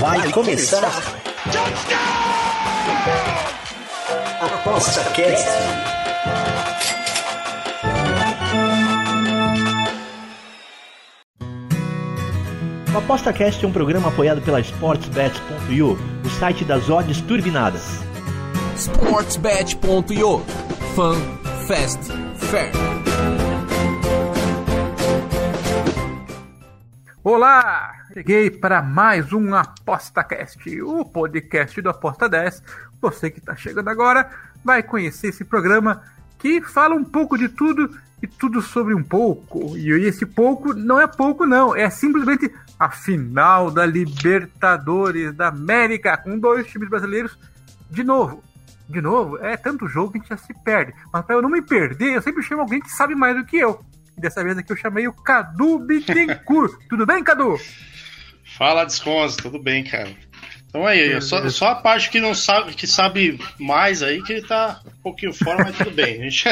Vai começar. Aposta Cast. O Aposta Cast é um programa apoiado pela SportsBet.io, o site das odds turbinadas. SportsBet.io Fun, Fast, Fair. Olá! Cheguei para mais um ApostaCast, o podcast do Aposta 10. Você que está chegando agora vai conhecer esse programa que fala um pouco de tudo e tudo sobre um pouco. E esse pouco não é pouco, não, é simplesmente a final da Libertadores da América, com dois times brasileiros de novo. De novo, é tanto jogo que a gente já se perde. Mas para eu não me perder, eu sempre chamo alguém que sabe mais do que eu. E dessa vez aqui eu chamei o Cadu Bittencourt. Tudo bem, Cadu? Fala, Desconso, tudo bem, cara? Então aí, só, só, a parte que não sabe, que sabe mais aí, que tá um pouquinho fora, mas tudo bem. Gente.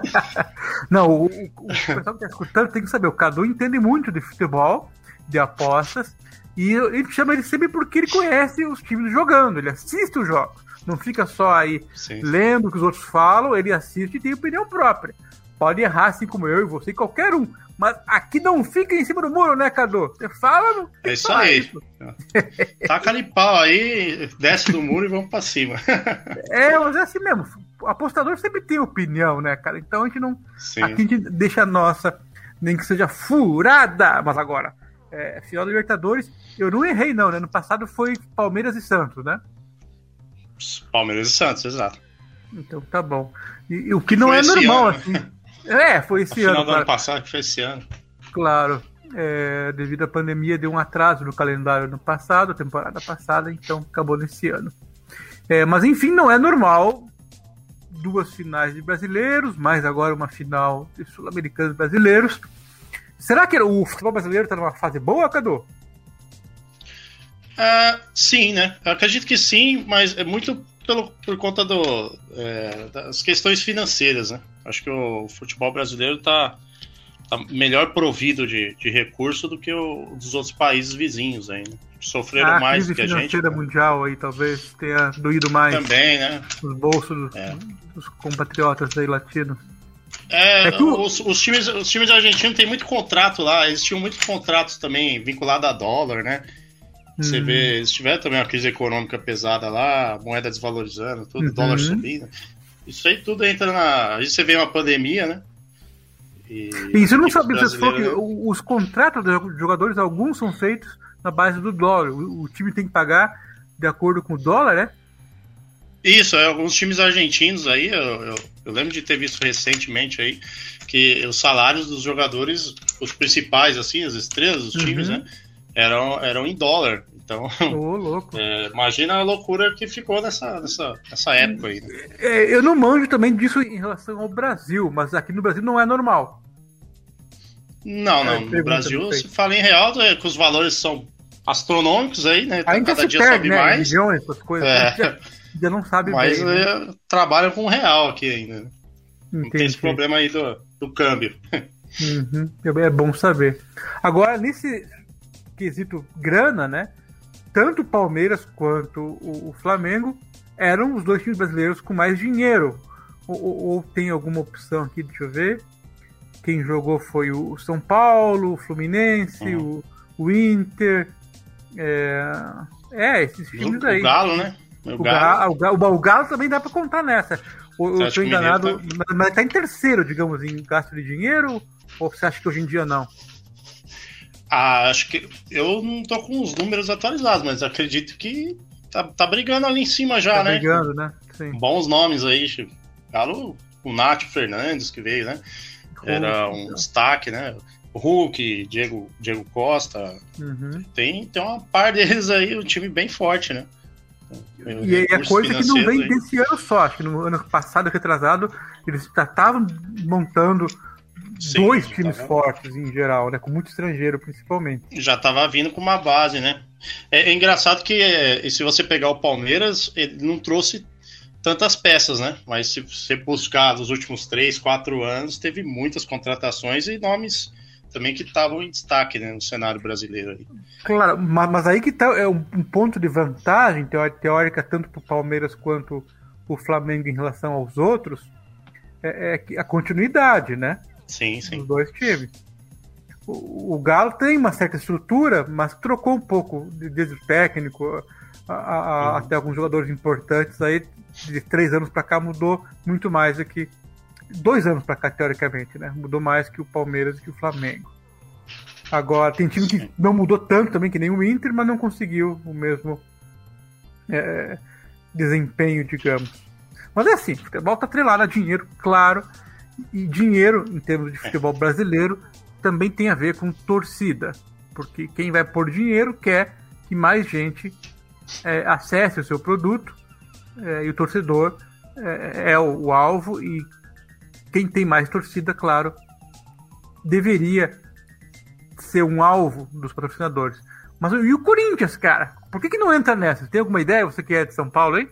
não, o, o, o pessoal que tá escutando tem que saber, o Cadu entende muito de futebol, de apostas, e ele chama ele sempre porque ele conhece os times jogando, ele assiste os jogos. Não fica só aí sim, lendo o que os outros falam, ele assiste e tem opinião própria. Pode errar, assim como eu e você, qualquer um. Mas aqui não fica em cima do muro, né, Cadu? Você fala, não É isso aí. Isso. Taca ali pau aí, desce do muro e vamos pra cima. é, mas é assim mesmo. O apostador sempre tem opinião, né, cara? Então a gente não. Sim. Aqui a gente deixa a nossa, nem que seja furada. Mas agora, é, final da Libertadores, eu não errei, não, né? No passado foi Palmeiras e Santos, né? Palmeiras e Santos, exato. Então tá bom. E, e o que não é normal, ano. assim. É, foi esse ano. Final do ano passado, que foi esse ano. Claro. É, devido à pandemia, deu um atraso no calendário no passado, temporada passada, então acabou nesse ano. É, mas enfim, não é normal. Duas finais de brasileiros, mais agora uma final de sul-americanos brasileiros. Será que o futebol brasileiro está numa fase boa, Cadu? Uh, sim, né? Eu acredito que sim, mas é muito pelo, por conta do, é, das questões financeiras, né? Acho que o futebol brasileiro está tá melhor provido de, de recurso do que o dos outros países vizinhos aí, né? Sofreram ah, mais do que a gente. A financeira mundial aí talvez tenha doído mais. Também, né? Os bolsos dos, é. dos compatriotas aí latinos. É, é o... os, os, times, os times argentinos têm muito contrato lá, eles tinham muitos contratos também vinculados a dólar, né? Você uhum. vê, se tiver também uma crise econômica pesada lá, moeda desvalorizando, tudo, uhum. dólar subindo. Isso aí tudo entra na. Aí você vê uma pandemia, né? E, e você não sabe, você falou que né? os contratos dos jogadores, alguns são feitos na base do dólar. O, o, time tem que pagar de acordo com o dólar, né? Isso, é, alguns times argentinos aí, eu, eu, eu, lembro de ter visto recentemente aí que os salários dos jogadores, os principais, assim, as estrelas dos times, uhum. né? Eram, eram em dólar. Então, oh, louco. É, imagina a loucura que ficou nessa, nessa, nessa época aí. Né? É, eu não manjo também disso em relação ao Brasil, mas aqui no Brasil não é normal. Não, não. É, no Brasil, se fala em real, é que os valores são astronômicos aí, né? Ainda Cada dia perde, sobe né? mais. Milhões, essas coisas. É. Já, já, não sabe Mas bem. Né? trabalha com real aqui ainda. Né? Não tem esse problema aí do, do câmbio. Uhum. É bom saber. Agora, nesse quesito grana, né? tanto o Palmeiras quanto o, o, Flamengo eram os dois times brasileiros com mais dinheiro. Ou, ou, ou, tem alguma opção aqui, deixa eu ver. Quem jogou foi o São Paulo, o Fluminense, uhum. o, o Inter. É, é esses times aí. O Galo, né? O, o Galo. Galo, o, Galo também dá para contar nessa. eu estou enganado, tá... mas está em terceiro, digamos, em gasto de dinheiro? Ou você acha que hoje em dia não? Ah, acho que eu não tô com os números atualizados, mas acredito que tá, tá brigando ali em cima já, tá né? brigando, né? Sim. Bons nomes aí, Galo, o Nath Fernandes que veio, né? Era um destaque, né? O Hulk, Diego, Diego Costa. Uhum. Tem, tem uma par deles aí, um time bem forte, né? E é coisa que não vem aí. desse ano só. Acho que no ano passado, retrasado, eles já estavam montando Sim, dois times fortes em geral, né? Com muito estrangeiro, principalmente. Já estava vindo com uma base, né? É, é engraçado que é, se você pegar o Palmeiras, ele não trouxe tantas peças, né? Mas se você buscar nos últimos três, quatro anos, teve muitas contratações e nomes também que estavam em destaque né, no cenário brasileiro. Aí. Claro, mas, mas aí que tá, é um, um ponto de vantagem teórica tanto para o Palmeiras quanto o Flamengo em relação aos outros, é, é a continuidade, né? Sim, sim. Os dois times. O, o, Galo tem uma certa estrutura, mas trocou um pouco desde o técnico a, a, uhum. até alguns jogadores importantes aí de três anos para cá mudou muito mais do que dois anos para cá teoricamente, né? Mudou mais que o Palmeiras e que o Flamengo. Agora tem time que não mudou tanto também que nem o Inter, mas não conseguiu o mesmo é, desempenho, digamos. Mas é assim, futebol tá atrelado a dinheiro, claro, e dinheiro, em termos de futebol brasileiro, também tem a ver com torcida. Porque quem vai pôr dinheiro quer que mais gente é, acesse o seu produto é, e o torcedor é, é o, o, alvo e quem tem mais torcida, claro, deveria ser um alvo dos patrocinadores. Mas e o Corinthians, cara? Por que, que não entra nessa? Tem alguma ideia? Você que é de São Paulo, hein?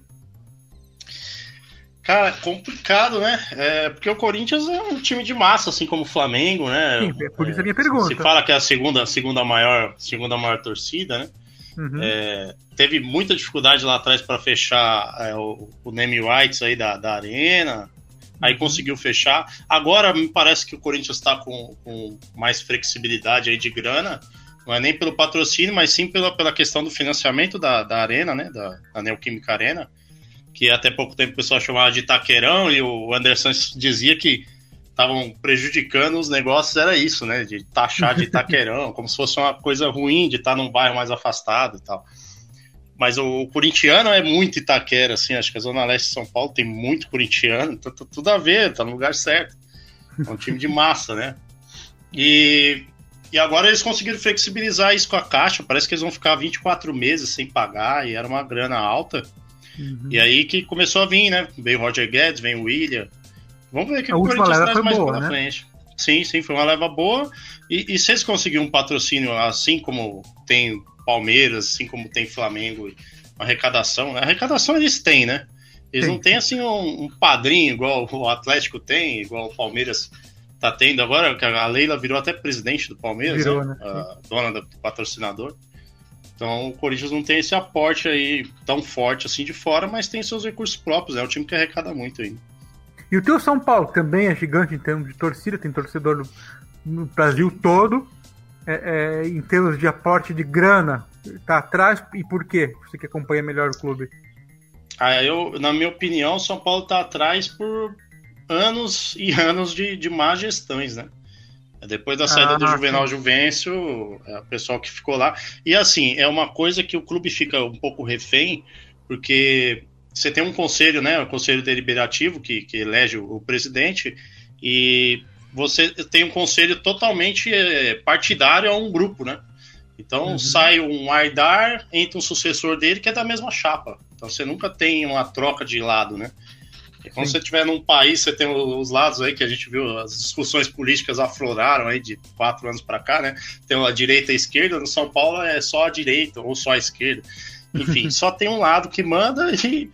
Cara, complicado, né? É, porque o Corinthians é um time de massa, assim como o Flamengo, né? Sim, é por isso é, a minha pergunta. Se fala que é a segunda, segunda, maior, segunda maior torcida, né? Uhum. É, teve muita dificuldade lá atrás para fechar é, o, o name rights aí da, da arena, aí uhum. conseguiu fechar. Agora me parece que o Corinthians está com, com, mais flexibilidade aí de grana, não é nem pelo patrocínio, mas sim pela, pela questão do financiamento da, da arena, né? Da, da Neoquímica Arena que até pouco tempo o pessoal chamava de taqueirão, e o Anderson dizia que estavam prejudicando os negócios, era isso, né? De taxar de taqueirão, como se fosse uma coisa ruim de estar num bairro mais afastado e tal. Mas o, o corintiano é muito Itaquera, assim, acho que a Zona Leste de São Paulo tem muito corintiano, tá, tá tudo a ver, tá no lugar certo. É um time de massa, né? E, e agora eles conseguiram flexibilizar isso com a Caixa, parece que eles vão ficar 24 meses sem pagar, e era uma grana alta. Uhum. E aí que começou a vir, né? Veio o Roger Guedes, vem o William. Vamos ver o que o Corinthians traz mais boa, pela né? frente. Sim, sim, foi uma leva boa. E, e se eles conseguirem um patrocínio assim como tem Palmeiras, assim como tem Flamengo, uma arrecadação, né? arrecadação eles têm, né? Eles sim. não têm assim um, um, padrinho igual o Atlético tem, igual o Palmeiras tá tendo agora, que a Leila virou até presidente do Palmeiras, virou, né? né? A dona do patrocinador. Então o Corinthians não tem esse aporte aí tão forte assim de fora, mas tem seus recursos próprios, é um time que arrecada muito aí. E o teu São Paulo também é gigante em termos de torcida, tem torcedor no, no Brasil todo. É, é, em termos de aporte de grana, tá atrás e por quê? Você que acompanha melhor o clube. Ah, eu, na minha opinião, o São Paulo tá atrás por anos e anos de, de más gestões, né? Depois da saída ah, do Juvenal sim. Juvencio, é o pessoal que ficou lá. E assim, é uma coisa que o clube fica um pouco refém, porque você tem um conselho, né? O um conselho deliberativo que, que elege o, o, presidente, e você tem um conselho totalmente é, partidário a um grupo, né? Então uhum. sai um Aidar, entra um sucessor dele que é da mesma chapa. Então você nunca tem uma troca de lado, né? Quando Sim. você estiver num país, você tem os lados aí que a gente viu, as discussões políticas afloraram aí de quatro anos para cá, né? Tem a direita e a esquerda, no São Paulo é só a direita ou só a esquerda. Enfim, só tem um lado que manda e,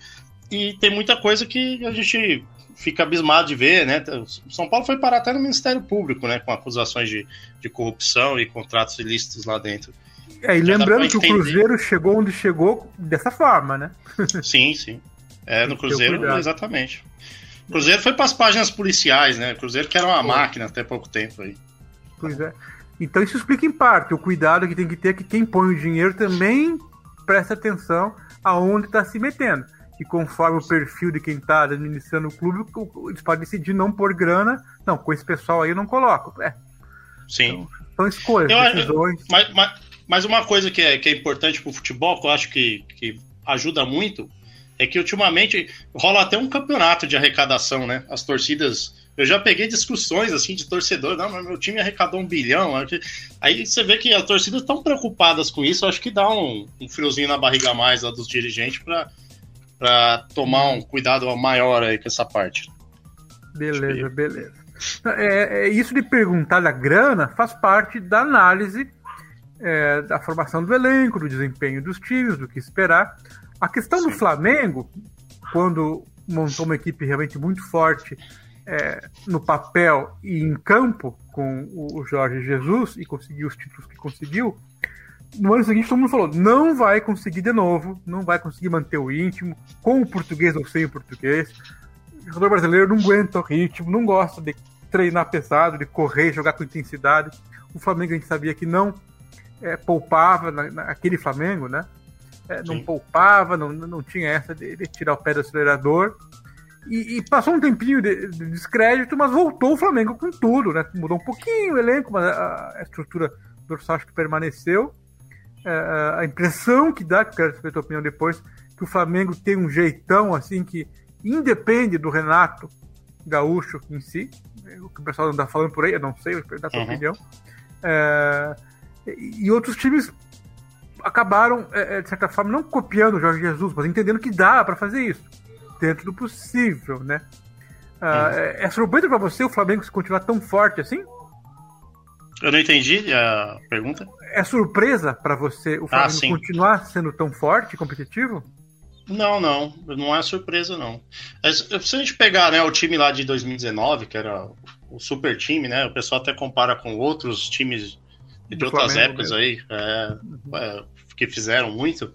e tem muita coisa que a gente fica abismado de ver, né? São Paulo foi parar até no Ministério Público, né? Com acusações de, de corrupção e contratos ilícitos lá dentro. É, e lembrando que o Cruzeiro chegou onde chegou dessa forma, né? sim, sim. É, no Cruzeiro, exatamente. O Cruzeiro foi para as páginas policiais, né? O Cruzeiro que era uma máquina até pouco tempo aí. Pois é. Então isso explica em parte o cuidado que tem que ter que quem põe o dinheiro também presta atenção aonde está se metendo. E conforme o perfil de quem está administrando o clube, eles podem decidir não pôr grana. Não, com esse pessoal aí eu não coloco. É. Sim. Então, são escolhas, eu, decisões. Mas, mas, mas, uma coisa que é, que é importante para o futebol, que eu acho que, que ajuda muito, é que ultimamente rola até um campeonato de arrecadação, né? As torcidas. Eu já peguei discussões assim de torcedor, não, mas meu time arrecadou um bilhão. Aí você vê que as torcidas estão preocupadas com isso, acho que dá um, um friozinho na barriga a mais lá dos dirigentes para tomar um cuidado maior aí com essa parte. Beleza, beleza. É, é, isso de perguntar da grana faz parte da análise é, da formação do elenco, do desempenho dos times, do que esperar. A questão Sim. do Flamengo, quando montou uma equipe realmente muito forte é, no papel e em campo com o Jorge Jesus e conseguiu os títulos que conseguiu, no ano seguinte todo mundo falou: não vai conseguir de novo, não vai conseguir manter o íntimo, com o português ou sem o português. O jogador brasileiro não aguenta o ritmo, não gosta de treinar pesado, de correr, jogar com intensidade. O Flamengo a gente sabia que não é, poupava na, naquele Flamengo, né? É, não poupava, não, não tinha essa de, de, tirar o pé do acelerador. E, e passou um tempinho de, de, descrédito, mas voltou o Flamengo com tudo, né? Mudou um pouquinho o elenco, mas a, a estrutura dorsal acho que permaneceu. É, a impressão que dá, que eu quero saber a tua opinião depois, que o Flamengo tem um jeitão assim que independe do Renato Gaúcho em si, o que o pessoal anda falando por aí, eu não sei, eu vou dar a tua uhum. opinião. É, e outros times acabaram, é, é, de certa forma, não copiando o Jorge Jesus, mas entendendo que dá para fazer isso, dentro do possível, né? Ah, é, é surpresa para você o Flamengo se continuar tão forte assim? Eu não entendi a pergunta. É surpresa para você o Flamengo ah, continuar sendo tão forte e competitivo? Não, não, não é surpresa não. Se a gente pegar né, o time lá de 2019, que era o super time, né? O pessoal até compara com outros times de outras Flamengo épocas mesmo. aí, é, é, que fizeram muito.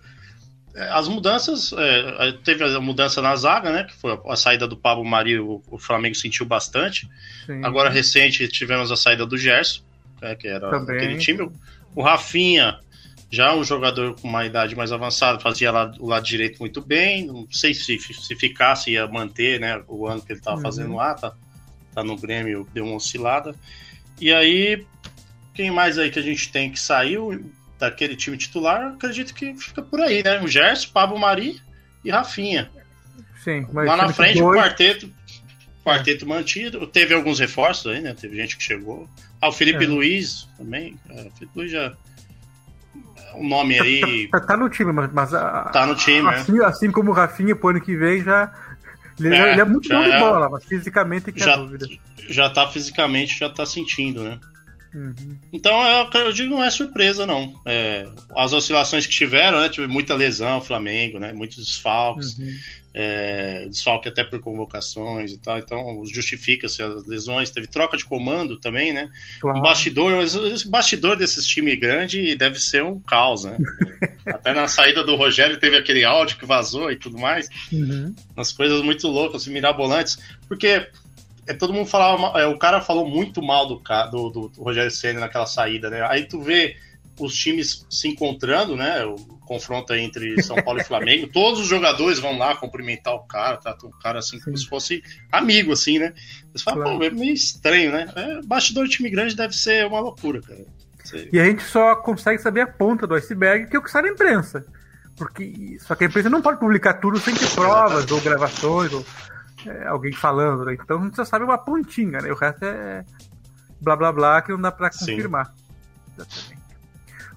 É, as mudanças, é, teve a mudança na zaga, né? Que foi a saída do Pablo Mari, o, o Flamengo sentiu bastante. Sim. Agora, recente, tivemos a saída do Gerson, né, que era Também. aquele time. O Rafinha, já um jogador com uma idade mais avançada, fazia lá, o lado direito muito bem. Não sei se, se ficasse, ia manter né, o ano que ele estava uhum. fazendo lá. Tá, tá no Grêmio, deu uma oscilada. E aí, quem mais aí que a gente tem que saiu daquele time titular? Acredito que fica por aí, né? O Gerson, Pablo Mari e Rafinha. Sim, Lá na frente, o quarteto, quarteto mantido. Teve alguns reforços aí, né? Teve gente que chegou. Ah, o Felipe é. Luiz também. É, o Felipe Luiz já. O nome aí. Tá, tá, no time, mas. mas a, tá no time, assim, é. assim como o Rafinha pro ano que vem já. Ele é, ele é muito bom de é. bola, mas fisicamente que já, é dúvida. Já tá fisicamente, já tá sentindo, né? Uhum. Então, eu, digo, não é surpresa, não. É, as oscilações que tiveram, né? Tive muita lesão, Flamengo, né? Muitos desfalques. Uhum. É, desfalque até por convocações e tal. Então, justifica-se as lesões. Teve troca de comando também, né? Claro. Um bastidor, esse bastidor desses times grandes deve ser um caos, né? até na saída do Rogério teve aquele áudio que vazou e tudo mais. Uhum. Umas coisas muito loucas, mirabolantes. Porque é, todo mundo falava, é, o cara falou muito mal do, do, do, do Rogério Senna naquela saída, né? Aí tu vê os times se encontrando, né? O confronto entre São Paulo e Flamengo, todos os jogadores vão lá cumprimentar o cara, tá? O cara assim, como se fosse amigo, assim, né? Você fala, claro. pô, é meio estranho, né? É, bastidor de time grande deve ser uma loucura, cara. E a gente só consegue saber a ponta do iceberg, que é o que sai na imprensa. Porque, só que a imprensa não pode publicar tudo sem ter provas ou gravações ou é, alguém falando, né? Então a gente só sabe uma pontinha, né? O resto é blá blá blá que não dá para confirmar. Exatamente.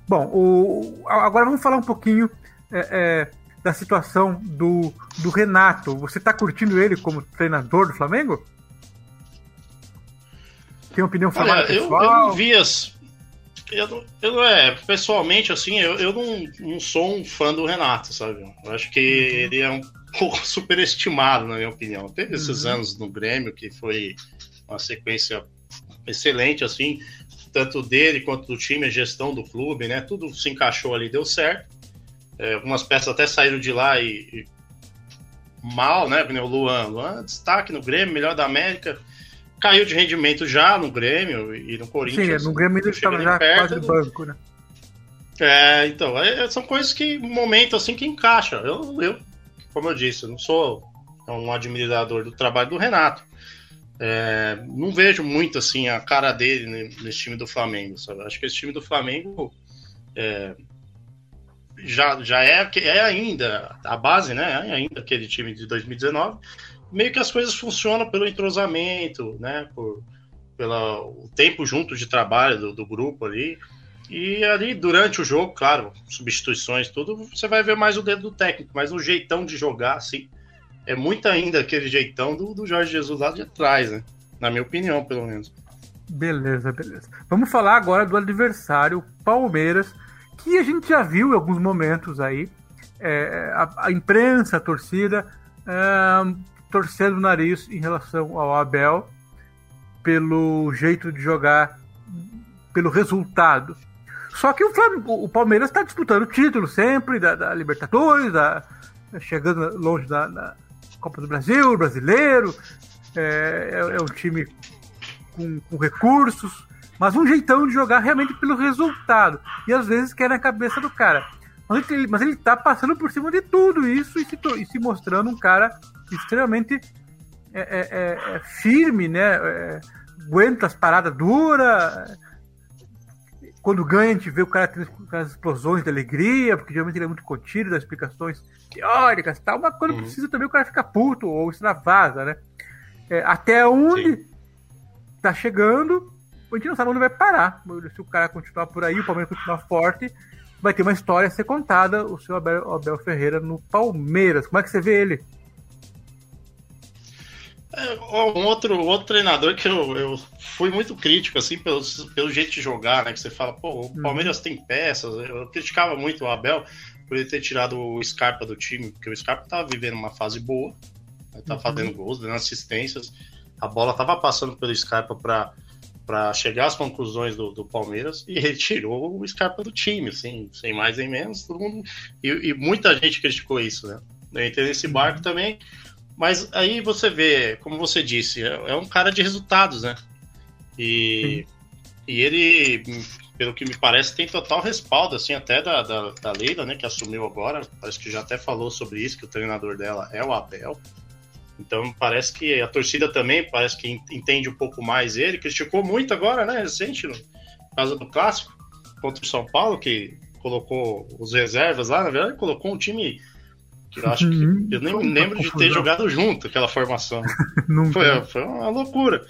Bom, o, agora vamos falar um pouquinho é, é, da situação do, do Renato. Você está curtindo ele como treinador do Flamengo? Tem opinião formada Olha? Eu, eu não vi as... Eu, eu, é, pessoalmente, assim, eu, eu não, não sou um fã do Renato, sabe? Eu acho que uhum. ele é um pouco superestimado, na minha opinião. Teve esses uhum. anos no Grêmio que foi uma sequência excelente, assim, tanto dele quanto do time, a gestão do clube, né? Tudo se encaixou ali, deu certo. É, algumas peças até saíram de lá e, e mal, né? O Luan, Luan, destaque no Grêmio, melhor da América. Caiu de rendimento já no Grêmio e no Corinthians. Sim, no Grêmio ele estava já perto, quase banco, né? É, então, é, são coisas que, momento assim, que encaixa. Eu, eu como eu disse, eu não sou um admirador do trabalho do Renato. É, não vejo muito assim a cara dele nesse time do Flamengo. Sabe? Acho que esse time do Flamengo é, já, já é, é ainda a base, né? É ainda aquele time de 2019. Meio que as coisas funcionam pelo entrosamento, né? Por, pelo tempo junto de trabalho do, do grupo ali. E ali, durante o jogo, claro, substituições, tudo, você vai ver mais o dedo do técnico, mas o jeitão de jogar, assim, é muito ainda aquele jeitão do, do Jorge Jesus lá de trás, né? Na minha opinião, pelo menos. Beleza, beleza. Vamos falar agora do adversário Palmeiras, que a gente já viu em alguns momentos aí. É, a, a, imprensa, a torcida, é, torcendo o nariz em relação ao Abel pelo jeito de jogar, pelo resultado. Só que o, o Palmeiras está disputando o título sempre da, da Libertadores, da, chegando longe da, da, Copa do Brasil, brasileiro. É, é, é um time com, com, recursos, mas um jeitão de jogar realmente pelo resultado. E às vezes quer na cabeça do cara. Mas ele, mas ele tá passando por cima de tudo isso e se, e se mostrando um cara extremamente é, é, é, é firme, né? É, aguenta as paradas duras. Quando ganha, a gente vê o cara tendo aquelas explosões de alegria, porque geralmente ele é muito contido das explicações teóricas e tal, mas quando uhum. precisa também o cara fica puto ou extravasa, né? até onde Sim. tá chegando, a gente não sabe onde vai parar. Se o cara continuar por aí, o Palmeiras continuar forte, vai ter uma história a ser contada, o seu Abel, Abel Ferreira no Palmeiras. Como é que você vê ele? É, um outro, outro treinador que eu, eu fui muito crítico, assim, pelo, pelo jeito de jogar, né? Que você fala, pô, o uhum. Palmeiras tem peças. Eu criticava muito o Abel por ele ter tirado o Scarpa do time, porque o Scarpa tava vivendo uma fase boa, né, tá uhum. fazendo gols, dando assistências. A bola tava passando pelo Scarpa para para chegar às conclusões do, do, Palmeiras e ele tirou o Scarpa do time, assim, sem mais nem menos, todo mundo. E, e muita gente criticou isso, né? Eu entrei nesse barco uhum. também, mas aí você vê, como você disse, é, é um cara de resultados, né? E, e ele, pelo que me parece, tem total respaldo, assim, até da, da, da Leila, né, que assumiu agora, parece que já até falou sobre isso, que o treinador dela é o Abel. Então parece que a torcida também parece que entende um pouco mais ele. Criticou muito agora, né, recente, no caso do clássico contra o São Paulo, que colocou os reservas lá, na verdade, colocou um time que eu acho que uhum. eu nem me lembro de ter jogado junto aquela formação. foi, foi uma loucura.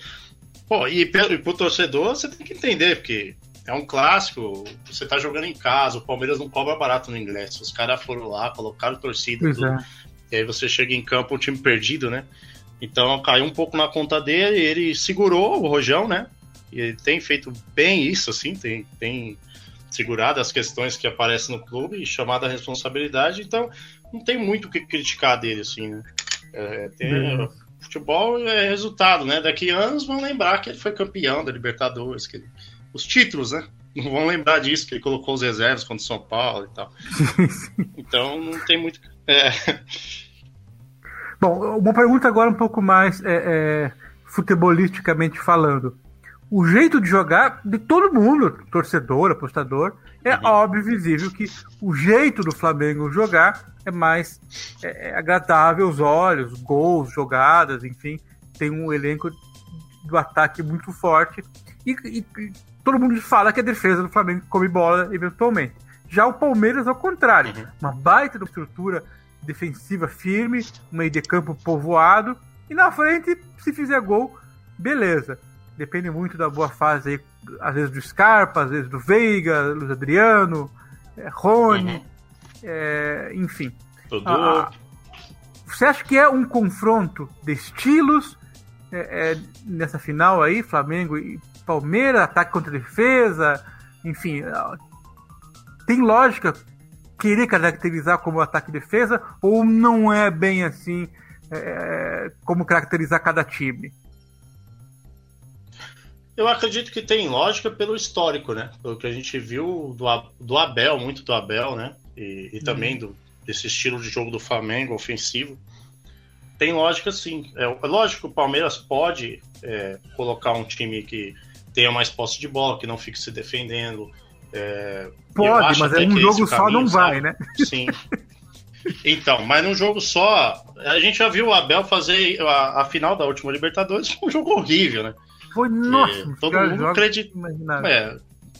Pô, e, e pro torcedor você tem que entender, porque é um clássico, você tá jogando em casa, o Palmeiras não cobra barato no inglês. Os caras foram lá, colocaram torcida, tudo. É. E aí você chega em campo, um time perdido, né? Então caiu um pouco na conta dele, ele segurou o Rojão, né? E ele tem feito bem isso, assim, tem, tem segurado as questões que aparecem no clube e chamado a responsabilidade, então não tem muito o que criticar dele, assim, né? É, tem, Futebol é resultado, né? Daqui a anos vão lembrar que ele foi campeão da Libertadores, que ele, os títulos, né? Não vão lembrar disso, que ele colocou os reservas contra o São Paulo e tal. então não tem muito. É. Bom, uma pergunta agora um pouco mais é, é, futebolisticamente falando. O jeito de jogar de todo mundo, torcedor, apostador, é uhum. óbvio visível que o jeito do Flamengo jogar é mais é, é, agradável aos olhos, gols, jogadas, enfim, tem um elenco do ataque muito forte e, e, e, todo mundo fala que a defesa do Flamengo come bola eventualmente. Já o Palmeiras, ao contrário, uhum. uma baita estrutura defensiva firme, um meio de campo povoado, e na frente, se fizer gol, beleza. Depende muito da boa fase aí, às vezes do Scarpa, às vezes do Veiga, Luiz Adriano, é, Rony, uhum. é, enfim. Ah, você acha que é um confronto de estilos é, é, nessa final aí, Flamengo e Palmeiras, ataque contra defesa, enfim, tem lógica querer caracterizar como ataque e defesa ou não é bem assim é, como caracterizar cada time? Eu acredito que tem lógica pelo histórico, né? Pelo que a gente viu do, do Abel, muito do Abel, né? E, e também uhum. do, desse estilo de jogo do Flamengo, ofensivo. Tem lógica sim. É, é lógico que o Palmeiras pode é, colocar um time que tenha mais posse de bola, que não fique se defendendo, é, Pode, mas é um jogo só caminho, não vai, sabe? né? Sim. Então, mas num jogo só, a gente já viu o Abel fazer a, a final da última Libertadores, foi um jogo horrível, né? Foi, nossa, todo mundo acredita. É,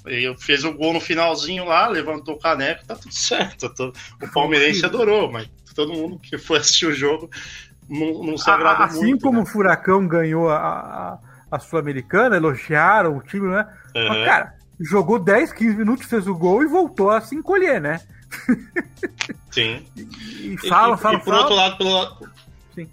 ele fez o gol no finalzinho lá, levantou o caneco, tá tudo certo. Todo, o palmeirense adorou, mas todo mundo que foi assistir o jogo não, não se agradou assim muito. Assim como né? o Furacão ganhou a, a, a Sul-Americana, elogiaram o time, né? Uhum. Mas, cara, jogou 10, 15 minutos, fez o gol e voltou a se encolher, né? Sim. E, e fala, e, fala, e por fala. outro lado, pelo Sim.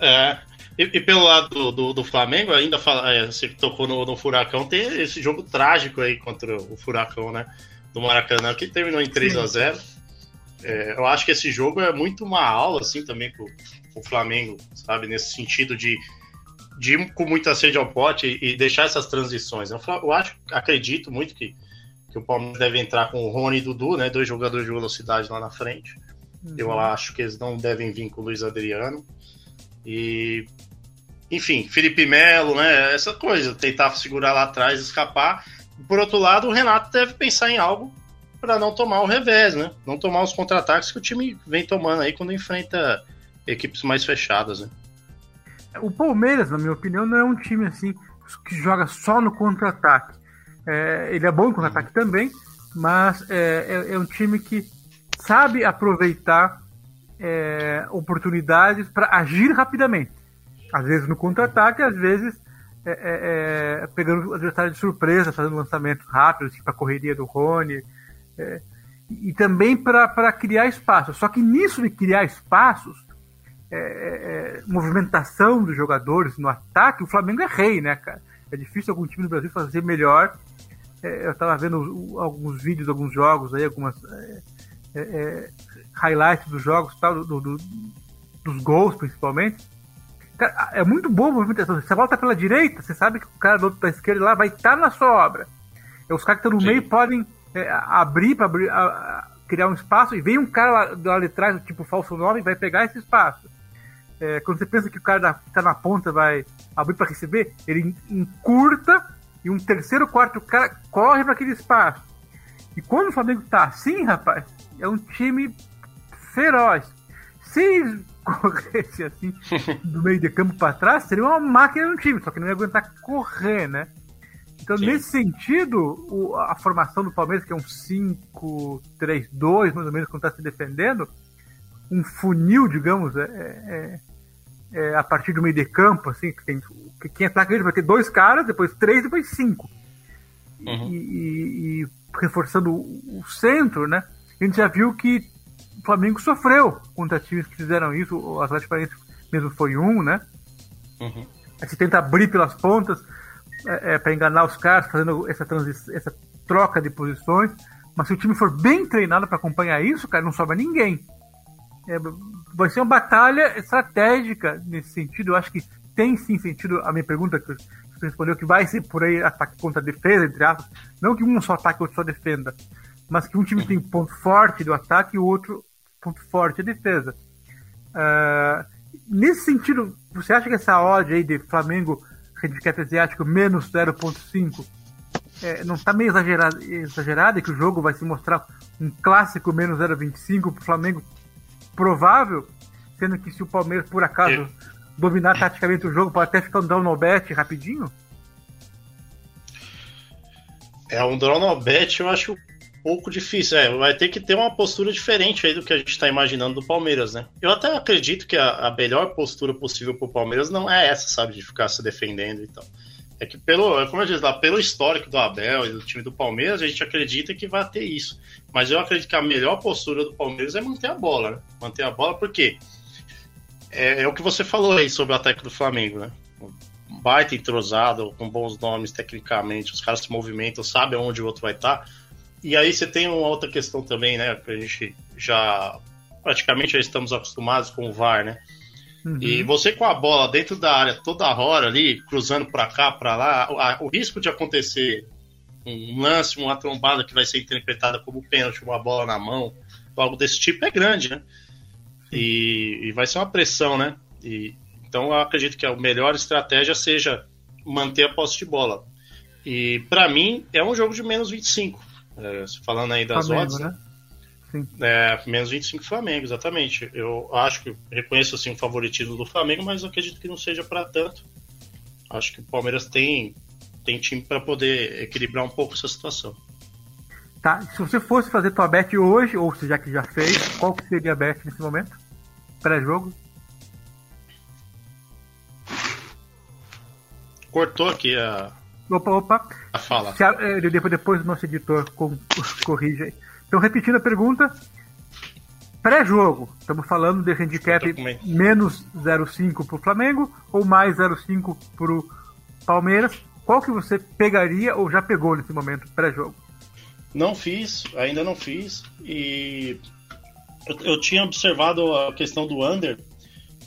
É, e, e, pelo lado do, do, do Flamengo, ainda fala, é, você tocou no, no, Furacão, tem esse jogo trágico aí contra o Furacão, né? Do Maracanã, que terminou em 3 Sim. a 0 é, eu acho que esse jogo é muito uma aula, assim, também pro, pro Flamengo, sabe? Nesse sentido de, de ir com muita sede ao pote e, e deixar essas transições. Eu, eu, acho, acredito muito que, que o Palmeiras deve entrar com o Rony e Dudu, né? Dois jogadores de velocidade lá na frente. Uhum. Eu acho que eles não devem vir com o Luiz Adriano. E enfim, Felipe Melo, né? Essa coisa, tentar segurar lá atrás, escapar. Por outro lado, o Renato deve pensar em algo para não tomar o revés, né? Não tomar os contra-ataques que o time vem tomando aí quando enfrenta equipes mais fechadas, né? O Palmeiras, na minha opinião, não é um time assim que joga só no contra-ataque. É, ele é bom no contra-ataque também, mas é, é, é, um time que sabe aproveitar é, oportunidades para agir rapidamente. Às vezes no contra-ataque, às vezes é, é, é, pegando o adversário de surpresa, fazendo lançamentos rápidos, tipo a correria do Rony. É, e também para criar espaço. Só que nisso de criar espaços, é, é, movimentação dos jogadores no ataque, o Flamengo é rei, né, cara? É difícil algum time do Brasil fazer melhor. eu estava vendo alguns vídeos, alguns jogos aí, algumas highlights dos jogos, tal, do, do, dos gols principalmente. Cara, é muito boa a movimentação. Você volta pela direita, você sabe que o cara do outro da esquerda lá vai estar tá na sua obra. E os caras que estão no Sim. meio podem é, abrir para criar um espaço e vem um cara lá, lá de trás, tipo falso 9, vai pegar esse espaço. É, quando você pensa que o cara que está na ponta vai abrir para receber, ele encurta e um terceiro, quarto cara corre para aquele espaço. E quando o Flamengo está assim, rapaz, é um time feroz. Se corresse assim do meio de campo para trás, seria uma máquina no time, só que não ia aguentar correr, né? Então, Sim. nesse sentido, o, a formação do Palmeiras, que é um 5-3-2, mais ou menos, quando está se defendendo, um funil, digamos, é, é, é, a partir do meio de campo, assim, que tem, que quem ataca ele vai ter dois caras, depois três, depois cinco. Uhum. E, e, e, reforçando o, centro, né? A gente já viu que Flamengo sofreu contra times que fizeram isso. O Atlético Paranaense mesmo foi um, né? Uhum. Aí você tenta abrir pelas pontas é, é, para enganar os caras, fazendo essa, essa troca de posições. Mas se o time for bem treinado para acompanhar isso, cara, não sobra ninguém. É, vai ser uma batalha estratégica nesse sentido. Eu acho que tem sim sentido a minha pergunta que você respondeu, que vai ser por aí ataque contra defesa, entre aspas. Não que um só ataque e outro só defenda, mas que um time tem ponto forte do ataque e o outro ponto forte a defesa. Uh, nesse sentido, você acha que essa odd aí de Flamengo handicap asiático menos 0.5 é, não está meio exagerada, exagerada que o jogo vai se mostrar um clássico menos 0.25 para o Flamengo provável, sendo que se o Palmeiras por acaso é. dominar taticamente o jogo pode até ficar um down bet rapidinho? É um down no bet, eu acho pouco difícil. É, vai ter que ter uma postura diferente aí do que a gente está imaginando do Palmeiras, né? Eu até acredito que a, a melhor postura possível para o Palmeiras não é essa, sabe, de ficar se defendendo e tal. É que pelo, como eu disse lá, pelo histórico do Abel e do time do Palmeiras, a gente acredita que vai ter isso. Mas eu acredito que a melhor postura do Palmeiras é manter a bola, né? Manter a bola, porque é, é o que você falou aí sobre o ataque do Flamengo, né? baita entrosado, com bons nomes tecnicamente, os caras se movimentam, sabem onde o outro vai estar. Tá e aí você tem uma outra questão também, né? Que a gente já praticamente já estamos acostumados com o VAR, né? Uhum. E você com a bola dentro da área toda hora ali, cruzando para cá, para lá, o risco de acontecer um lance, uma trombada que vai ser interpretada como pênalti, uma bola na mão, algo desse tipo é grande, né? E, e vai ser uma pressão, né? E, então eu acredito que a melhor estratégia seja manter a posse de bola. E para mim é um jogo de menos 25. É, falando aí das Flamengo, odds, né? Sim. É, menos 25 Flamengo, exatamente. Eu acho que reconheço assim, o favoritismo do Flamengo, mas acredito que não seja para tanto. Acho que o Palmeiras tem, tem time para poder equilibrar um pouco essa situação. Tá, se você fosse fazer tua bet hoje, ou se já que já fez, qual que seria a bet nesse momento? Pré-jogo? Cortou aqui a, Opa, opa. Fala. A, é, depois, depois o nosso editor com, corrige aí. Então, repetindo a pergunta. Pré-jogo, estamos falando de handicap menos 0,5 para o Flamengo ou mais 0,5 para o Palmeiras. Qual que você pegaria ou já pegou nesse momento, pré-jogo? Não fiz, ainda não fiz. E Eu, eu tinha observado a questão do under,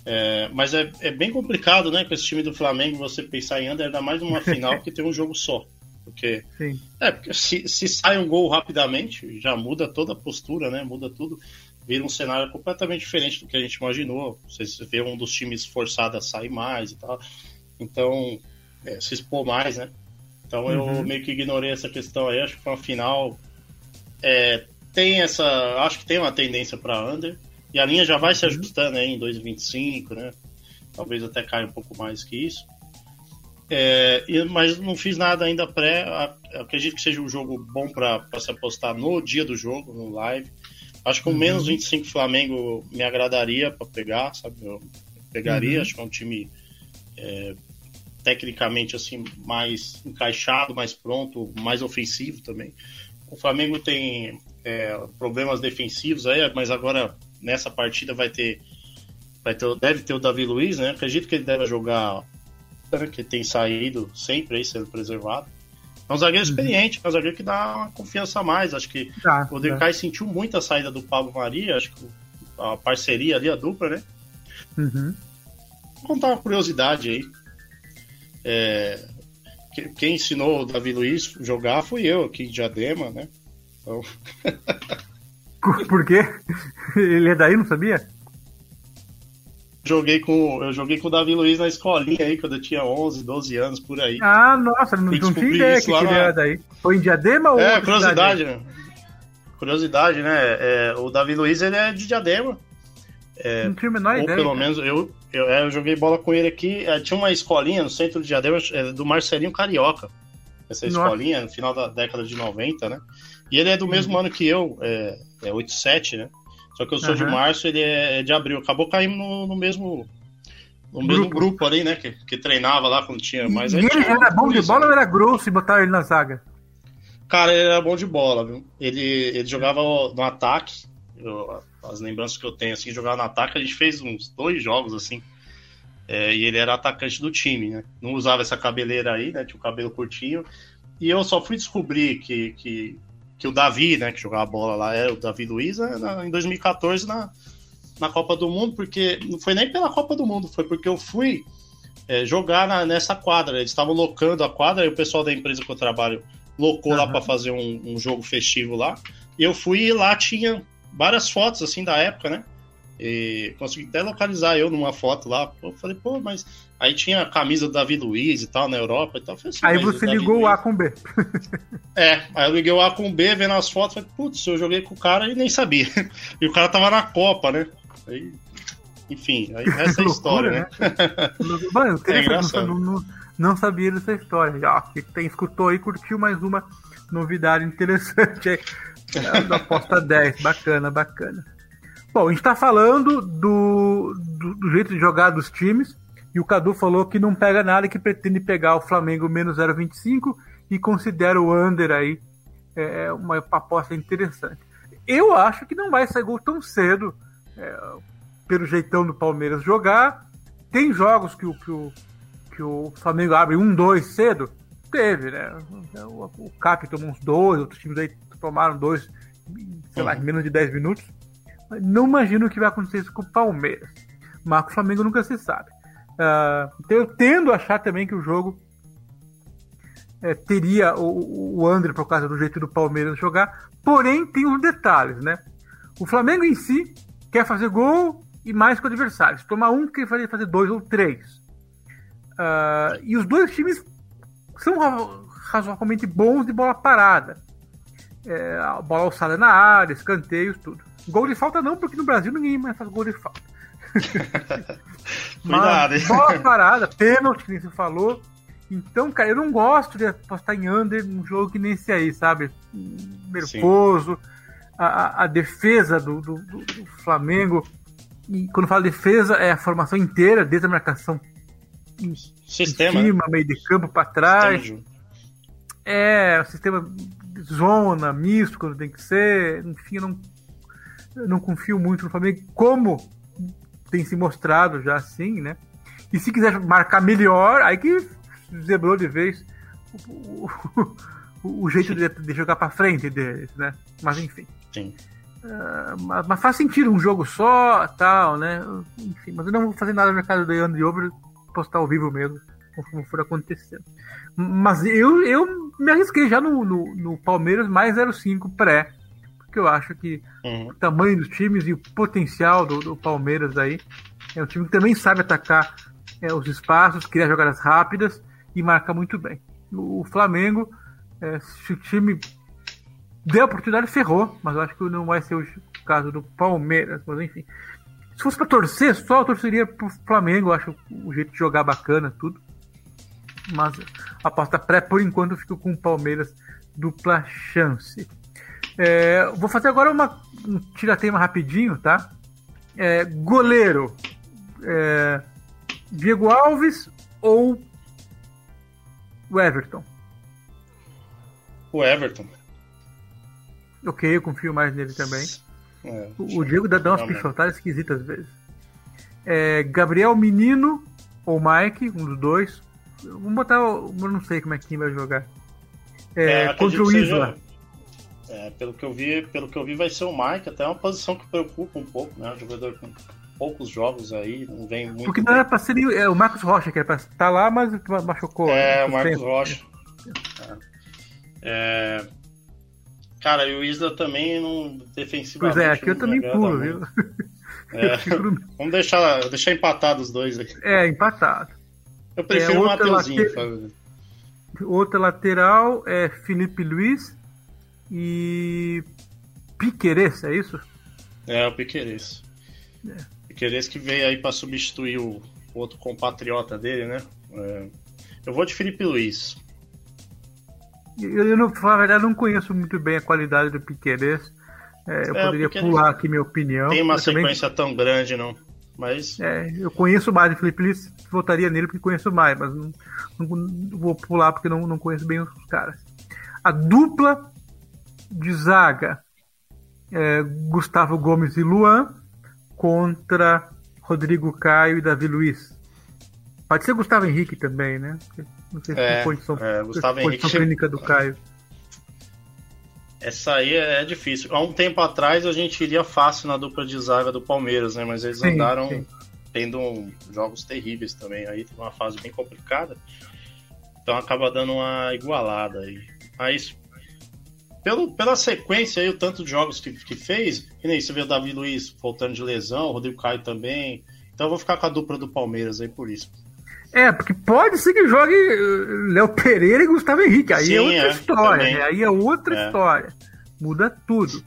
é, mas é, é, bem complicado, né, com esse time do Flamengo, você pensar em under, ainda mais numa final que tem um jogo só. Porque, Sim. É, porque se, se sai um gol rapidamente, já muda toda a postura, né? Muda tudo. Vira um cenário completamente diferente do que a gente imaginou. Você vê um dos times forçado a sair mais e tal. Então, é, se expor mais, né? Então uhum. eu meio que ignorei essa questão aí. Acho que foi uma final. É, tem essa. Acho que tem uma tendência para under. E a linha já vai se uhum. ajustando aí em 2,25, né? Talvez até caia um pouco mais que isso. É, mas não fiz nada ainda pré. Acredito que seja um jogo bom para se apostar no dia do jogo, no live. Acho que com uhum. menos 25 Flamengo me agradaria para pegar, sabe? Eu pegaria. Uhum. Acho que é um time é, tecnicamente assim mais encaixado, mais pronto, mais ofensivo também. O Flamengo tem é, problemas defensivos aí, mas agora nessa partida vai ter, vai ter, deve ter o Davi Luiz, né? Acredito que ele deve jogar que tem saído sempre aí sendo preservado. É um zagueiro uhum. experiente, é um zagueiro que dá uma confiança a mais. Acho que tá, o Decai tá. sentiu muito a saída do Pablo Maria, acho que a parceria ali, a dupla, né? Uhum. Vou contar uma curiosidade aí. É, quem ensinou o Davi Luiz jogar fui eu aqui em Diadema, né? Então... Por quê? Ele é daí, não sabia? joguei com, eu joguei com o Davi Luiz na escolinha aí, quando eu tinha 11, 12 anos, por aí. Ah, nossa, não, não tinha ideia que ele era daí. Foi em Diadema ou É, curiosidade, né? Curiosidade, né? É, o Davi Luiz, ele é de Diadema. É, não tinha a menor ou ideia. pelo menos, eu, eu, é, eu, joguei bola com ele aqui. É, tinha uma escolinha no centro de Diadema, é, do Marcelinho Carioca. Essa nossa. escolinha, no final da década de 90, né? E ele é do mesmo uhum. ano que eu, é, é 87, né? Só que eu sou uhum. de março, ele é de abril. Acabou caindo no, no mesmo no grupo. mesmo grupo ali, né? Que, que treinava lá quando tinha mais. E ele tinha era bom de bola ou era grosso e botar ele na zaga? Cara, ele era bom de bola, viu? Ele, ele jogava no ataque. Eu, as lembranças que eu tenho, assim, jogava no ataque, a gente fez uns dois jogos, assim. É, e ele era atacante do time, né? Não usava essa cabeleira aí, né? Tinha o cabelo curtinho. E eu só fui descobrir que, que que o Davi, né, que jogava bola lá, é o Davi Luiz, né, em 2014 na, na Copa do Mundo, porque não foi nem pela Copa do Mundo, foi porque eu fui é, jogar na, nessa quadra. Eles estavam locando a quadra e o pessoal da empresa que eu trabalho locou uhum. lá para fazer um, um, jogo festivo lá. E eu fui e lá tinha várias fotos assim da época, né? E consegui até localizar eu numa foto lá. Eu falei, pô, mas aí tinha a camisa do Davi Luiz e tal na Europa e tal. Assim, aí você ligou o A com B. é, aí eu liguei o A com B, vendo as fotos, falei, putz, eu joguei com o cara e nem sabia. E o cara tava na Copa, né? Aí, enfim, aí essa é a história, né? né? Mano, é engraçado. Não, não, não, sabia dessa história. Já, quem escutou aí curtiu mais uma novidade interessante aí. Da aposta 10, bacana, bacana. Bom, a gente está falando do, do, do, jeito de jogar dos times. E o Cadu falou que não pega nada e que pretende pegar o Flamengo menos 0,25 e considera o under aí é, é, uma aposta interessante. Eu acho que não vai sair gol tão cedo, é, pelo jeitão do Palmeiras jogar. Tem jogos que o, que o, que o Flamengo abre 1-2 cedo? Teve, né? O, o Cap tomou uns dois, outros times aí tomaram dois, sei lá, em menos de 10 minutos. Não imagino o que vai acontecer isso com o Palmeiras. Mas com o Flamengo nunca se sabe. Uh, então eu tendo a achar também que o jogo é, teria o, o André por causa do jeito do Palmeiras jogar. Porém, tem uns detalhes, né? O Flamengo em si quer fazer gol e mais com o adversário. Se tomar um, quer fazer, fazer dois ou três. Uh, e os dois times são razoavelmente bons de bola parada. É, bola alçada na área, escanteios, tudo. Gol de falta não, porque no Brasil ninguém mais faz gol de falta. Cuidado, hein? Bola parada, pênalti, que nem você falou. Então, cara, eu não gosto de apostar em under num jogo que nem esse aí, sabe? Nervoso. A, a, defesa do, do, do, Flamengo. E quando falo defesa, é a formação inteira, desde a marcação em, sistema, em cima, né? meio de campo para trás. É, o sistema zona, misto, quando tem que ser. Enfim, eu não eu não confio muito no Flamengo, como tem se mostrado já assim, né? E se quiser marcar melhor, aí que zebrou de vez o, o, o jeito de, de, jogar para frente deles, né? Mas enfim. Sim. Uh, mas, faz sentido um jogo só, tal, né? Enfim, mas eu não vou fazer nada no mercado de ano de over, postar ao vivo mesmo, como for acontecendo. Mas eu, eu me arrisquei já no, no, no Palmeiras mais 0,5 pré, porque eu acho que uhum. o tamanho dos times e o potencial do, do, Palmeiras aí é um time que também sabe atacar é, os espaços, criar jogadas rápidas e marca muito bem. O, o Flamengo, é, se o time deu a oportunidade, ferrou, mas eu acho que não vai ser o caso do Palmeiras, mas enfim. Se fosse para torcer, só eu torceria pro Flamengo, eu acho o jeito de jogar bacana, tudo. Mas a aposta pré, por enquanto, eu fico com o Palmeiras dupla chance. É, vou fazer agora uma, um tira-tema rapidinho, tá? É, goleiro. É, Diego Alves ou o Everton? O Everton. Ok, eu confio mais nele também. É, o, Diego dá, dá umas pichotadas esquisitas às vezes. É, Gabriel Menino ou Mike, um dos dois. Vamos botar. Eu não sei como é que vai jogar. É, é contra o Isla. É, pelo que eu vi, pelo que eu vi, vai ser o Mike, até é uma posição que preocupa um pouco, né? O jogador com poucos jogos aí, não vem muito. Porque não era pra ser é, o Marcos Rocha, que era pra estar lá, mas machucou. É, né? o Marcos Rocha. É. Cara, e o Isla também não defensivamente. Pois é, aqui eu também pulo, viu? É, vamos deixar, deixar empatado os dois aqui. É, empatado. Eu prefiro é, o Mateuzinho. Later... Outra lateral é Felipe Luiz e Piqueires, é isso? É, o Piqueires. É. Piqueires que veio aí para substituir o outro compatriota dele, né? É. Eu vou de Felipe Luiz. Eu, eu não, falar a verdade, não conheço muito bem a qualidade do Piqueires. É, eu é, poderia pular aqui minha opinião. Tem uma sequência também... tão grande, não. Mas. É, eu conheço mais de Felipe Luiz, votaria nele porque conheço mais, mas não, não, não vou pular porque não, não conheço bem os caras. A dupla de zaga é, Gustavo Gomes e Luan contra Rodrigo Caio e Davi Luiz. Pode ser Gustavo Henrique também, né? Não sei se é, condição, é, Gustavo Henrique clínica do Caio. Essa aí é difícil. Há um tempo atrás a gente iria fácil na dupla de zaga do Palmeiras, né? Mas eles sim, andaram sim. tendo jogos terríveis também. Aí uma fase bem complicada. Então acaba dando uma igualada aí. Mas pelo, pela sequência aí, o tanto de jogos que, que fez, que nem você vê o Davi Luiz voltando de lesão, o Rodrigo Caio também. Então eu vou ficar com a dupla do Palmeiras aí por isso. É, porque pode ser que jogue uh, Léo Pereira e Gustavo Henrique. Aí é Sim, é outra é, história, né? Aí é outra é. história. Muda tudo.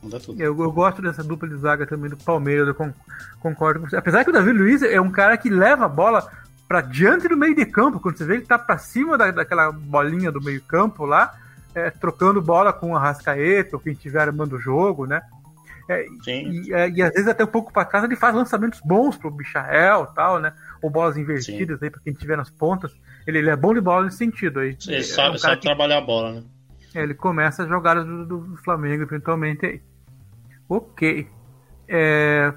Muda tudo. Eu, eu, gosto dessa dupla de zaga também do Palmeiras, eu concordo com você. Apesar que o Davi Luiz é um cara que leva a bola para diante do meio de campo. Quando você vê ele tá para cima da, daquela bolinha do meio campo lá, é, trocando bola com o Arrascaeta ou quem estiver armando o jogo, né? É, e, é, e, às vezes até um pouco para casa ele faz lançamentos bons pro Michael tal, né? Ou bolas invertidas Sim. aí para quem estiver nas pontas. Ele, ele, é bom de bola nesse sentido aí. Ele é sabe, um sabe que, trabalhar a bola, né? É, ele começa as jogadas do, do, Flamengo eventualmente aí. Ok. É,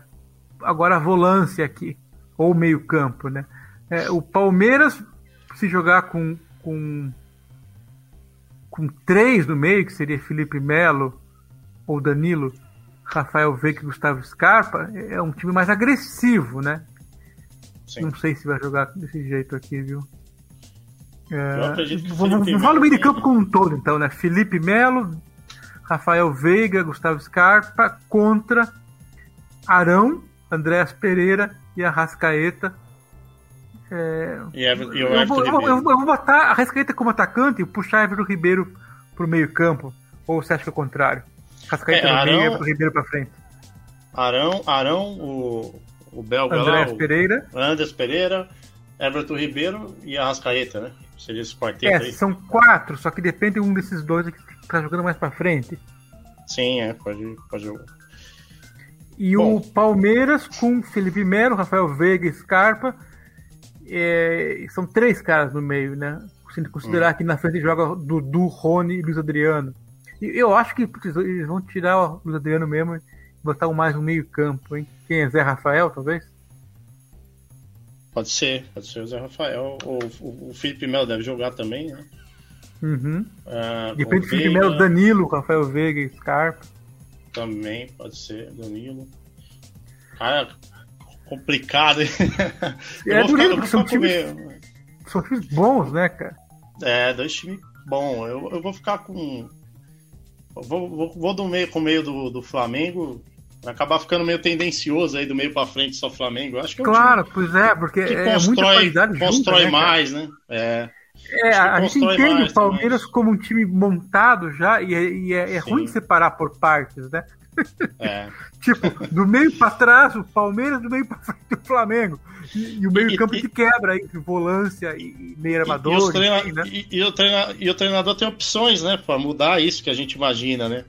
agora a volância aqui. Ou meio campo, né? O Palmeiras, se jogar com, com, com três no meio, que seria Felipe Melo ou Danilo, Rafael Veiga e Gustavo Scarpa, é um time mais agressivo, né? Sim. Não sei se vai jogar desse jeito aqui, viu? É, vamos falar o meio de campo como um todo, então, né? Felipe Melo, Rafael Veiga, Gustavo Scarpa contra Arão, Andréas Pereira e Arrascaeta. É, e eu, eu, vou, eu, eu, vou botar a Arrascaeta como atacante e puxar Everton Ribeiro pro meio campo. Ou você acha que é o contrário? Cascaeta é, Arão, meio, Ribeiro pra frente. Arão, Arão, o, o belga Andrés lá, Pereira. Andrés Pereira, Everton Ribeiro e Arrascaeta, né? Seria esse quarteto é, aí. são quatro, só que depende um desses dois que tá jogando mais pra frente. Sim, é, pode, pode E Bom. o Palmeiras com Felipe Melo, Rafael Veiga e Scarpa. É, são três caras no meio, né? Se considerar hum. que na frente joga Dudu, Rony e Luiz Adriano. Eu acho que eles vão tirar o Luiz Adriano mesmo e botar mais um meio campo, hein? Quem é Zé Rafael, talvez? Pode ser, pode ser o Zé Rafael. Ou o, o Felipe Melo deve jogar tambem, né? Uhum. Uh, Depende do Felipe Melo, Danilo, Rafael Veiga e Scarpa. Também pode ser, Danilo. Cara, complicado. É, ficar, são, times, são times bons, né, cara? É, dois times bons. Eu, eu vou ficar com. Vou, vou, vou do meio com o meio do, do Flamengo. Vai acabar ficando meio tendencioso aí do meio para frente só Flamengo. Eu acho que é claro, pois é, porque é constrói, muita qualidade constrói junta, né, mais, né? É. É, a gente entende o Palmeiras também. como um time montado já e, é, e é, é ruim separar por partes, né? É. tipo, do meio para trás o Palmeiras, do meio para frente o Flamengo. E, e o meio-campo que quebra entre volância e, meio armador. E, treina, enfim, né? e, o treina, e o treinador tem opções, né, para mudar isso que a gente imagina, né?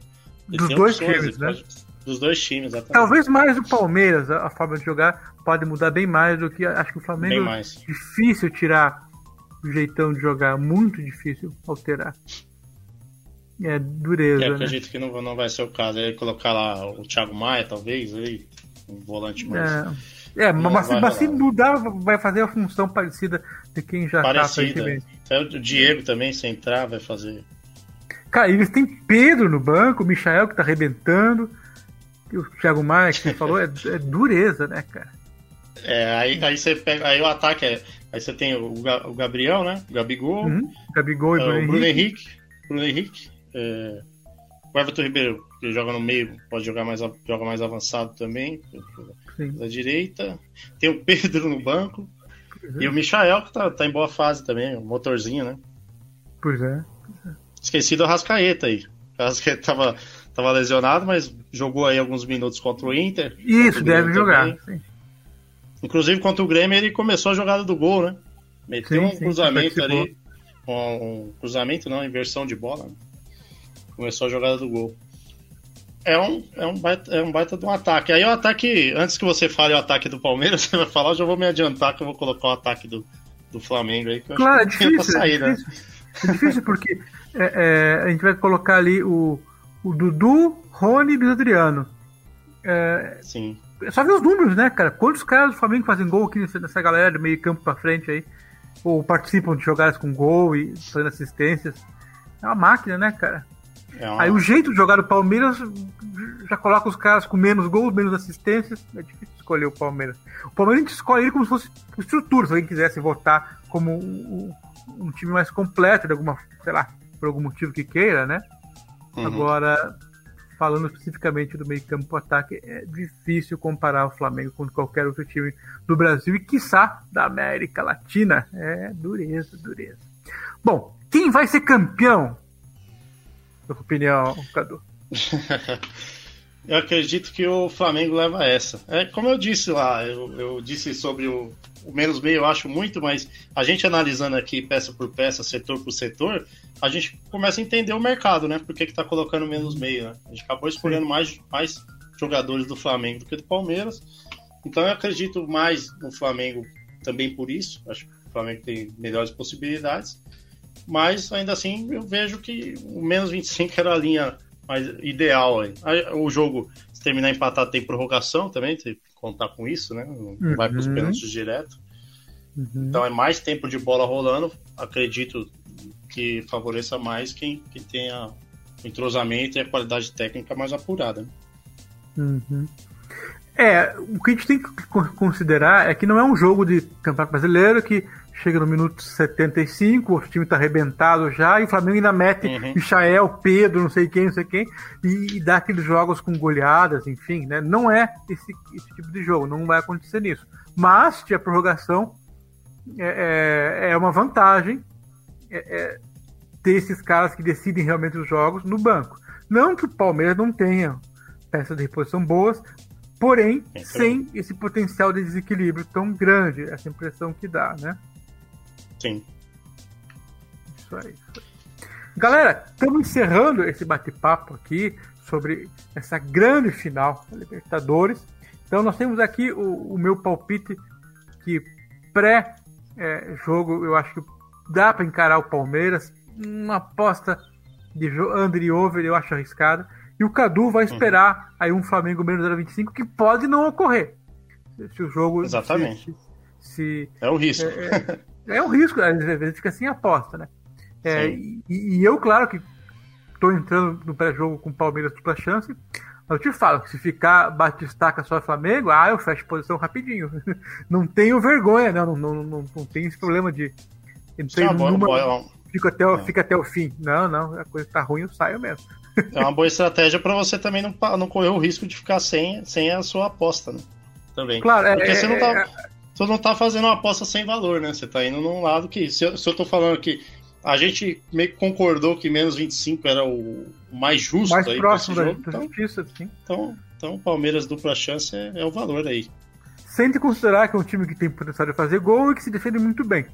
Ele Dos dois times, né? Pode, dos dois times, exatamente. Talvez mais o Palmeiras, a forma de jogar pode mudar bem mais do que acho que o Flamengo é difícil tirar jeitão de jogar, muito difícil alterar. É dureza. É, né? acredito né? que não, não vai ser o caso. Aí colocar lá o Thiago Maia, talvez, aí, um volante mais. É, é mas, mas se mudar, vai fazer a função parecida de quem já tá parecida. tá. O Diego também, se entrar, vai fazer. Cara, eles têm Pedro no banco, o Michael que tá arrebentando. O Thiago Maia, que falou, é, é dureza, né, cara? É, aí, aí você pega. Aí o ataque é. Aí você tem o, o Gabriel, né? O Gabigol. Uhum. Gabigol e é, Bruno, Bruno Henrique. Henrique. Bruno Henrique. É, o Everton Ribeiro, que joga no meio, pode jogar mais, joga mais avançado também. Sim. Da direita. Tem o Pedro no banco. Uhum. E o Michael, que tá, tá em boa fase também, o motorzinho, né? Pois é. Esqueci do Rascaeta aí. O Rascaeta tava, tava lesionado, mas jogou aí alguns minutos contra o Inter. Isso, deve jogar. Inclusive contra o Grêmio ele começou a jogada do gol, né? Meteu sim, um sim, cruzamento ali. Um, um, cruzamento não, inversão de bola. Né? Começou a jogada do gol. É um, é, um baita, é um baita de um ataque. Aí o ataque, antes que você fale o ataque do Palmeiras, você vai falar, eu já vou me adiantar que eu vou colocar o ataque do, do Flamengo aí. Que eu claro, é difícil, sair, é difícil. Né? É difícil porque é, é, a gente vai colocar ali o, o Dudu, Rony e Luiz Adriano. É, Sim. É só ver os números, né, cara? Quantos caras do Flamengo fazem gol aqui nessa galera de meio campo pra frente aí? Ou participam de jogadas com gol e fazendo assistências? É uma máquina, né, cara? É uma... Aí o jeito de jogar do Palmeiras já coloca os caras com menos gols, menos assistências. É difícil escolher o Palmeiras. O Palmeiras a gente escolhe ele como se fosse estrutura, se alguém quisesse votar como um, um time mais completo de alguma, sei lá, por algum motivo que queira, né? Uhum. Agora, falando especificamente do meio campo ataque, é difícil comparar o Flamengo com qualquer outro time do Brasil e, quiçá, da América Latina. É dureza, dureza. Bom, quem vai ser campeão? Sua opinião, Cadu? eu acredito que o Flamengo leva essa. É como eu disse lá, eu, eu disse sobre o, o menos meio, eu acho muito, mas a gente analisando aqui peça por peça, setor por setor, a gente começa a entender o mercado, né? Por que, que tá colocando menos meio, né? A gente acabou escolhendo mais, mais jogadores do Flamengo do que do Palmeiras. Então eu acredito mais no Flamengo também por isso. Acho que o Flamengo tem melhores possibilidades. Mas ainda assim eu vejo que o menos 25 era a linha mais ideal. Aí. O jogo, se terminar empatado, tem prorrogação também, tem que contar com isso, né? Não uhum. vai para os pênaltis direto. Uhum. Então é mais tempo de bola rolando. Acredito que favoreça mais quem, quem tenha o entrosamento e a qualidade técnica mais apurada. Né? Uhum. É, o que a gente tem que considerar é que não é um jogo de campeonato brasileiro que chega no minuto 75, o time está arrebentado já, e o Flamengo ainda mete uhum. Michael, Pedro, não sei quem, não sei quem, e, e, dá aqueles jogos com goleadas, enfim, né? Não é esse, esse tipo de jogo, não vai acontecer nisso. Mas, se tiver prorrogação, é, é, é uma vantagem é, é, ter esses caras que decidem realmente os jogos no banco. Não que o Palmeiras não tenha peças de reposição boas, porém é, sem esse potencial de desequilíbrio tão grande, essa impressão que dá, né? Sim. Isso aí. Galera, estamos encerrando esse bate-papo aqui sobre essa grande final da Libertadores. Então nós temos aqui o, o meu palpite que pré-jogo, é, eu acho que dá para encarar o Palmeiras. Uma aposta de under e over eu acho arriscada. E o Cadu vai uhum. esperar uhum. aí um Flamengo menos 0,25 que pode não ocorrer. Se o jogo. Exatamente. Se, se é o risco. É, é, é um risco, às vezes fica assim aposta, né? É, e, e, eu, claro que estou entrando no pré-jogo com o Palmeiras dupla chance, Eu te falo, se ficar batistaca só Flamengo, ah, eu fecho posição rapidinho. Não tenho vergonha, não, não, não, não, não tenho esse problema de. Entrei no número, fico até, o, é. fica até o fim. Não, não, a coisa tá ruim, eu saio mesmo. É uma boa estratégia para você também não, não correr o risco de ficar sem, sem a sua aposta, né? Também. Claro, é, Porque você não tá. Você não tá fazendo uma aposta sem valor, né? Você tá indo num lado que. Se eu, se eu tô falando que a gente meio que concordou que menos 25 era o mais justo mais aí próximo da jogo. Então, justiça, sim. Então, então, Palmeiras dupla chance é, é, o valor aí. Sem te considerar que é um time que tem potencial de fazer gol e que se defende muito bem.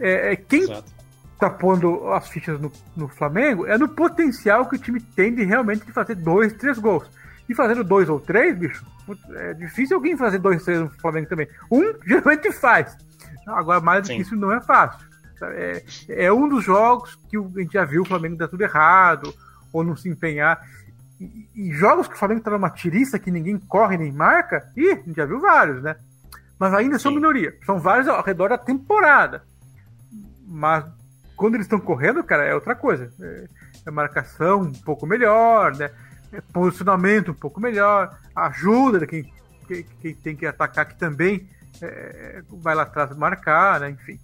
É, é quem Exato. tá pondo as fichas no, no, Flamengo é no potencial que o time tem de realmente de fazer dois, três gols. E fazendo dois ou três, bicho, é difícil alguém fazer dois, três no Flamengo também. Um geralmente faz. Agora, mais do que isso não é fácil. É, é um dos jogos que a gente já viu o Flamengo dar tudo errado, ou não se empenhar. E, e jogos que o Flamengo tá numa tiriça que ninguém corre nem marca, e a gente já viu vários, né? Mas ainda Sim. são minoria. São vários ao redor da temporada. Mas quando eles estão correndo, cara, é outra coisa. É, é marcação um pouco melhor, né? É posicionamento um pouco melhor, ajuda quem, quem, tem que atacar que também é, vai lá atrás marcar, né? Enfim.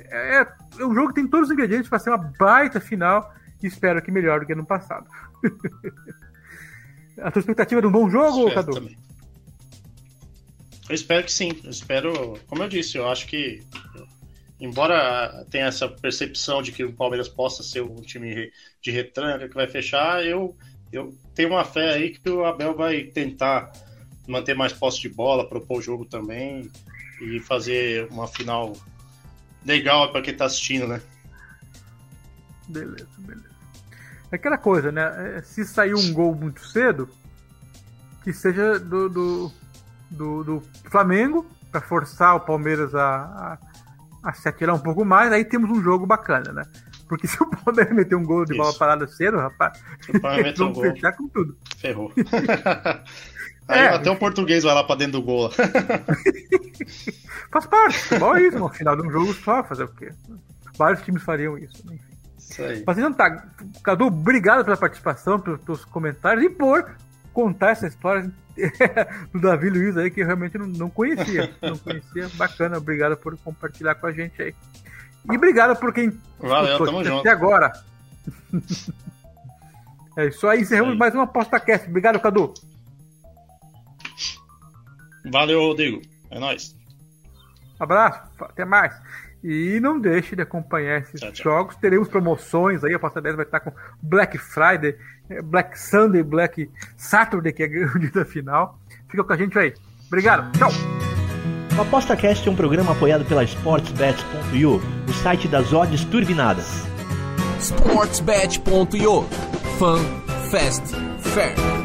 É, é um jogo que tem todos os ingredientes para ser uma baita final e espero que melhor do que no passado. A tua expectativa de um bom jogo, espero Cadu? Também. Eu espero que sim. Eu espero, como eu disse, eu acho que embora tenha essa percepção de que o Palmeiras possa ser um time de retranca que vai fechar, eu, eu tenho uma fé aí que o Abel vai tentar manter mais posse de bola, propor o jogo também e fazer uma final legal para quem tá assistindo, né? Beleza, beleza. É aquela coisa, né? É, se sair um gol muito cedo, que seja do, do, do, do Flamengo, para forçar o Palmeiras a, a, a, se atirar um pouco mais, aí temos um jogo bacana, né? Porque se o Palmeiras meter um gol de Isso. bola parada cedo, rapaz, eles vão um fechar com tudo. Ferrou. Aí é. até o português vai lá pra dentro do gol. Faz parte, futebol é isso, no final de um jogo só, fazer o quê? Vários times fariam isso, enfim. Isso aí. Mas então tá, Cadu, obrigado pela participação, pelos teus comentários e por contar essa história do Davi Luiz aí que eu realmente não, não conhecia. Não conhecia. Bacana, obrigado por compartilhar com a gente aí. E obrigado por quem Valeu, tamo até junto. agora. é isso aí, encerramos aí. mais uma PostaCast. Obrigado, Cadu. Valeu, Rodrigo. É nóis. Abraço, até mais. E não deixe de acompanhar esses tchau, tchau. jogos. Teremos promoções aí. A Pasta 10 vai estar com Black Friday, eh, Black Sunday, Black Saturday, que é o dia da final. Fica com a gente aí. Obrigado. Tchau. O ApostaCast é um programa apoiado pela SportsBet.io, site das odds turbinadas. SportsBet.io Fun, Fast, Fair.